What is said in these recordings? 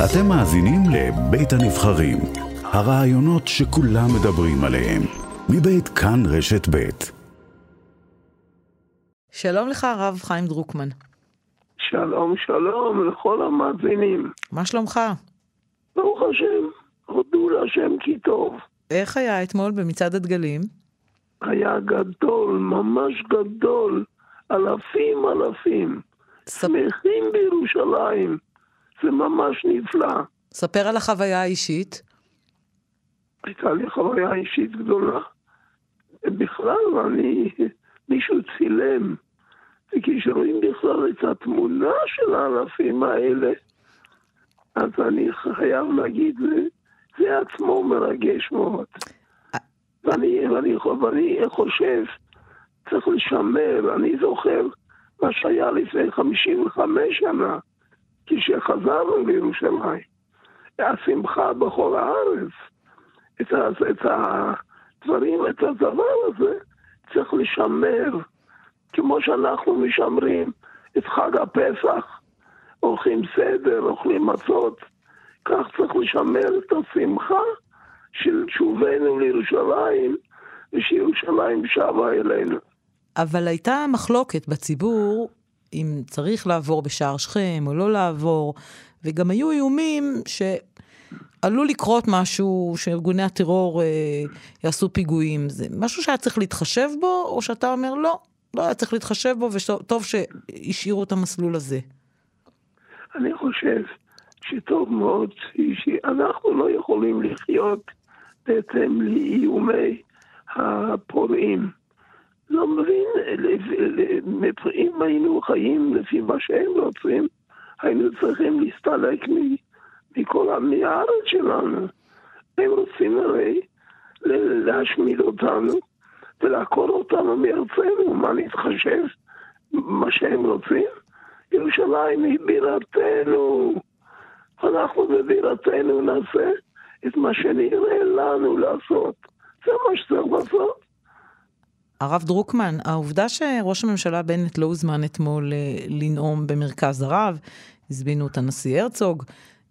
אתם מאזינים לבית הנבחרים, הרעיונות שכולם מדברים עליהם, מבית כאן רשת בית. שלום לך, הרב חיים דרוקמן. שלום, שלום לכל המאזינים. מה שלומך? ברוך השם, הודו להשם כי טוב. איך היה אתמול במצעד הדגלים? היה גדול, ממש גדול. אלפים אלפים. ספ... שמחים בירושלים. זה ממש נפלא. ספר על החוויה האישית. הייתה לי חוויה אישית גדולה. בכלל, אני, מישהו צילם, וכשרואים בכלל את התמונה של האלפים האלה, אז אני חייב להגיד, זה, זה עצמו מרגש מאוד. ואני, ואני, ואני חושב, צריך לשמר, אני זוכר מה שהיה לפני 55 שנה, כשחזרנו לירושלים. השמחה בכל הארץ. את, ה, את הדברים, את הדבר הזה צריך לשמר, כמו שאנחנו משמרים את חג הפסח, אוכלים סדר, אוכלים מצות, כך צריך לשמר את השמחה של שובנו לירושלים, ושירושלים שבה אלינו. אבל הייתה מחלוקת בציבור אם צריך לעבור בשער שכם או לא לעבור, וגם היו איומים שעלול לקרות משהו, שארגוני הטרור אה, יעשו פיגועים. זה משהו שהיה צריך להתחשב בו, או שאתה אומר לא, לא היה צריך להתחשב בו, וטוב שהשאירו את המסלול הזה. אני חושב שטוב מאוד שאנחנו לא יכולים לחיות בהתאם לאיומי הפורעים. לא מבין, אם היינו חיים לפי מה שהם רוצים, היינו צריכים להסתלק מכל מהארץ שלנו. הם רוצים הרי להשמיד אותנו ולעקור אותנו מארצנו, מה נתחשב? מה שהם רוצים? ירושלים היא בירתנו. אנחנו בבירתנו נעשה את מה שנראה לנו לעשות. זה מה שצריך לעשות. הרב דרוקמן, העובדה שראש הממשלה בנט לא הוזמן אתמול אה, לנאום במרכז הרב, הזמינו את הנשיא הרצוג,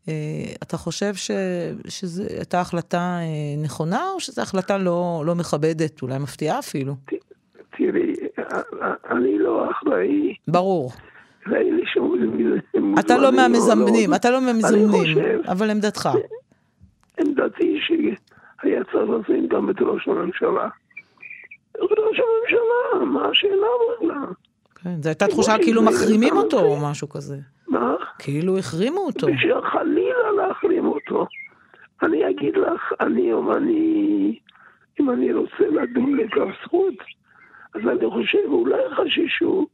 אה, אתה חושב ש, שזו הייתה החלטה אה, נכונה, או שזו החלטה לא, לא מכבדת, אולי מפתיעה אפילו? תראי, אני לא אחראי. ברור. ואין לי שום... אתה לא מהמזמנים, אתה לא מהמזמנים, אבל עמדתך. עמדתי שהיה צריך לשים גם את ראש הממשלה. ראש הממשלה, מה השאלה בכלל? כן, זו הייתה תחושה כאילו מחרימים אותו או משהו כזה. מה? כאילו החרימו אותו. בשביל חלילה להחרים אותו. אני אגיד לך, אני, אם אני, אם אני רוצה לדון לכף זכות, אז אני חושב, אולי חששו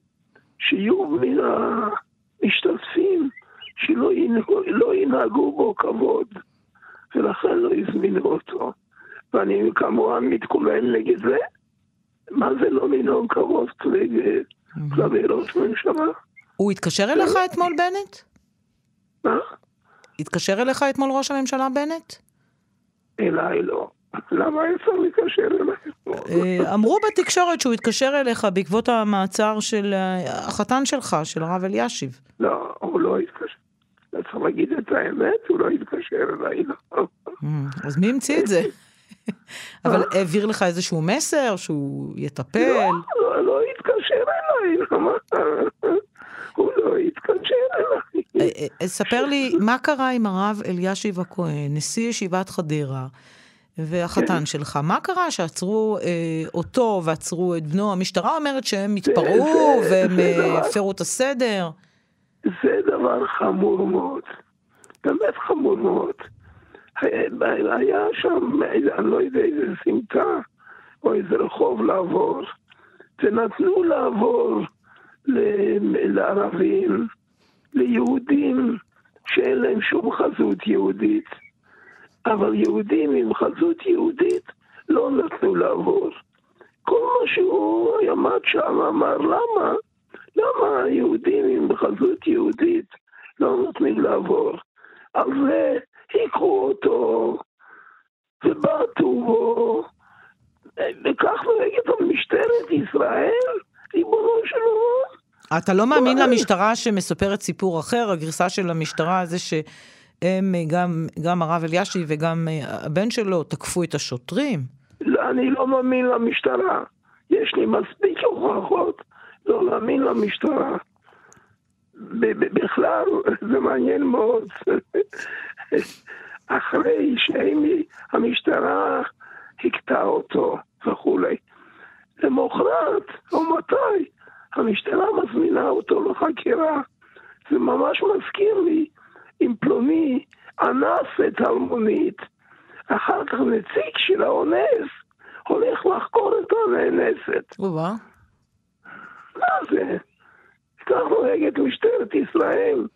שיהיו מן המשתתפים שלא ינהגו, לא ינהגו בו כבוד, ולכן לא הזמינו אותו. ואני כמובן מתכוון נגד זה. מה זה לא לנהוג כבוד כלפי ראש ממשלה? הוא התקשר אליך אתמול, בנט? מה? התקשר אליך אתמול ראש הממשלה בנט? אליי לא. למה היה צריך להתקשר אליי? אמרו בתקשורת שהוא התקשר אליך בעקבות המעצר של החתן שלך, של הרב אלישיב. לא, הוא לא התקשר. אתה צריך להגיד את האמת, הוא לא התקשר אליי, לא. אז מי המציא את זה? אבל העביר לך איזשהו מסר שהוא יטפל? לא, לא התקשר אליי, הוא לא התקשר אליי. ספר לי, מה קרה עם הרב אלישיב הכהן, נשיא ישיבת חדרה, והחתן שלך? מה קרה שעצרו אותו ועצרו את בנו? המשטרה אומרת שהם התפרעו והם הפרו את הסדר. זה דבר חמור מאוד, באמת חמור מאוד. היה שם, אני לא יודע איזה סמטה או איזה רחוב לעבור, ונתנו לעבור לערבים, ליהודים שאין להם שום חזות יהודית, אבל יהודים עם חזות יהודית לא נתנו לעבור. כל מה שהוא עמד שם אמר, למה? למה היהודים עם חזות יהודית לא נותנים לעבור? על זה היכו אותו, ובעטו בו, וכך נוהגת משטרת ישראל, ריבונו של עולם. אתה לא מאמין למשטרה שמספרת סיפור אחר? הגרסה של המשטרה זה ש... הם, גם, גם הרב אלישי וגם הבן שלו תקפו את השוטרים. לא, אני לא מאמין למשטרה. יש לי מספיק הוכחות לא להאמין למשטרה. בכלל, זה מעניין מאוד. אחרי שהמשטרה הכתה אותו וכולי. למחרת, או מתי, המשטרה מזמינה אותו לחקירה. זה ממש מזכיר לי אם פלוני אנס את אלמונית, אחר כך נציג של האונס הולך לחקור את הנאנסת. מה זה? כך נוהגת משטרת ישראל.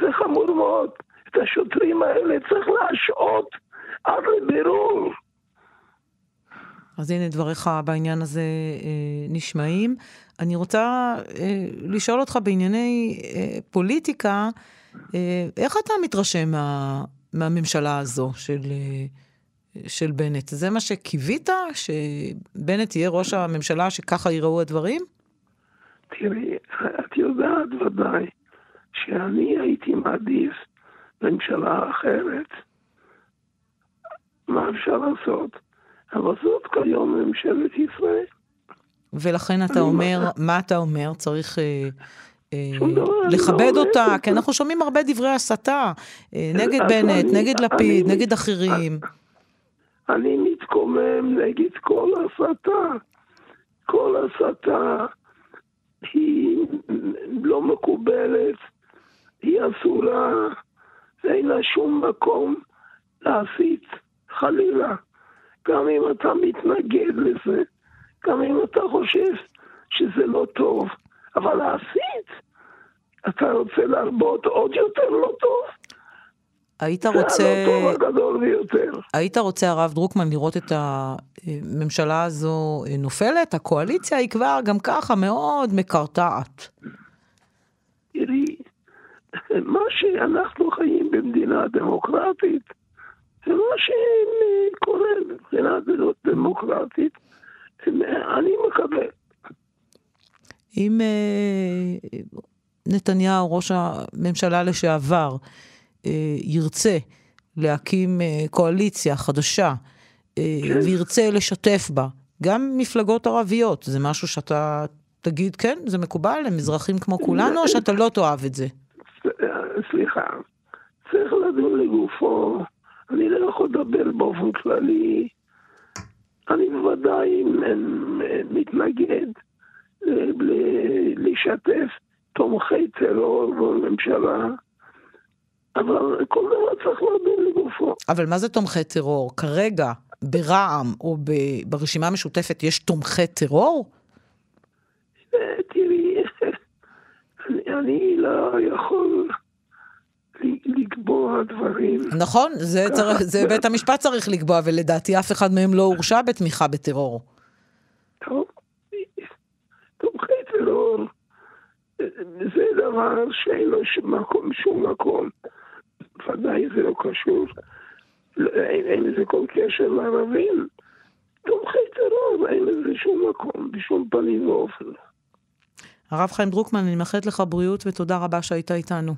זה חמור מאוד. את השוטרים האלה צריך להשעות עד לבירור. אז הנה דבריך בעניין הזה אה, נשמעים. אני רוצה אה, לשאול אותך בענייני אה, פוליטיקה, אה, איך אתה מתרשם מה, מהממשלה הזו של, אה, של בנט? זה מה שקיווית? שבנט יהיה ראש הממשלה, שככה יראו הדברים? תראי, יודעת ודאי שאני הייתי מעדיף ממשלה אחרת. מה אפשר לעשות? אבל זאת כיום ממשלת ישראל. ולכן אתה אומר, מה אתה אומר? צריך אה, אה, לכבד לא אותה, כי אנחנו שומעים הרבה דברי הסתה אה, נגד בנט, נגד לפיד, נגד אחרים. אני מתקומם נגד כל הסתה. כל הסתה היא לא מקובלת, היא אסורה, ואין לה שום מקום להסית, חלילה. גם אם אתה מתנגד לזה, גם אם אתה חושב שזה לא טוב, אבל להסית, אתה רוצה להרבות עוד יותר לא טוב? היית רוצה... זה הלא טוב הגדול ביותר. היית רוצה, הרב דרוקמן, לראות את הממשלה הזו נופלת? הקואליציה היא כבר גם ככה מאוד מקרטעת. תראי, מה שאנחנו חיים במדינה דמוקרטית, זה מה שקורה מבחינה דמוקרטית, אני מקבל. אם אה, נתניהו, ראש הממשלה לשעבר, אה, ירצה להקים אה, קואליציה חדשה, כן. וירצה לשתף בה גם מפלגות ערביות, זה משהו שאתה תגיד, כן, זה מקובל, הם אזרחים כמו כולנו, או שאתה לא תאהב את זה? סליחה, צריך לדון לגופו. אני לא יכול לדבר באופן כללי. אני בוודאי מתנגד לשתף תומכי טרור בממשלה, אבל כל דבר צריך לדון לגופו. אבל מה זה תומכי טרור? כרגע, ברע"מ או ברשימה המשותפת יש תומכי טרור? תראי, אני, לא יכול לקבוע דברים. נכון, זה, צר... זה בית המשפט צריך לקבוע, ולדעתי אף אחד מהם לא הורשע בתמיכה בטרור. טוב, תומכי טרור זה דבר שאין לו שום מקום. ודאי זה לא קשור, אין, אין לזה כל קשר לערבים. תומכי טרור, אין לזה שום מקום, בשום פנים ואופן. הרב חיים דרוקמן, אני מאחלת לך בריאות ותודה רבה שהיית איתנו.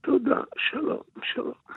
תודה, שלום, שלום.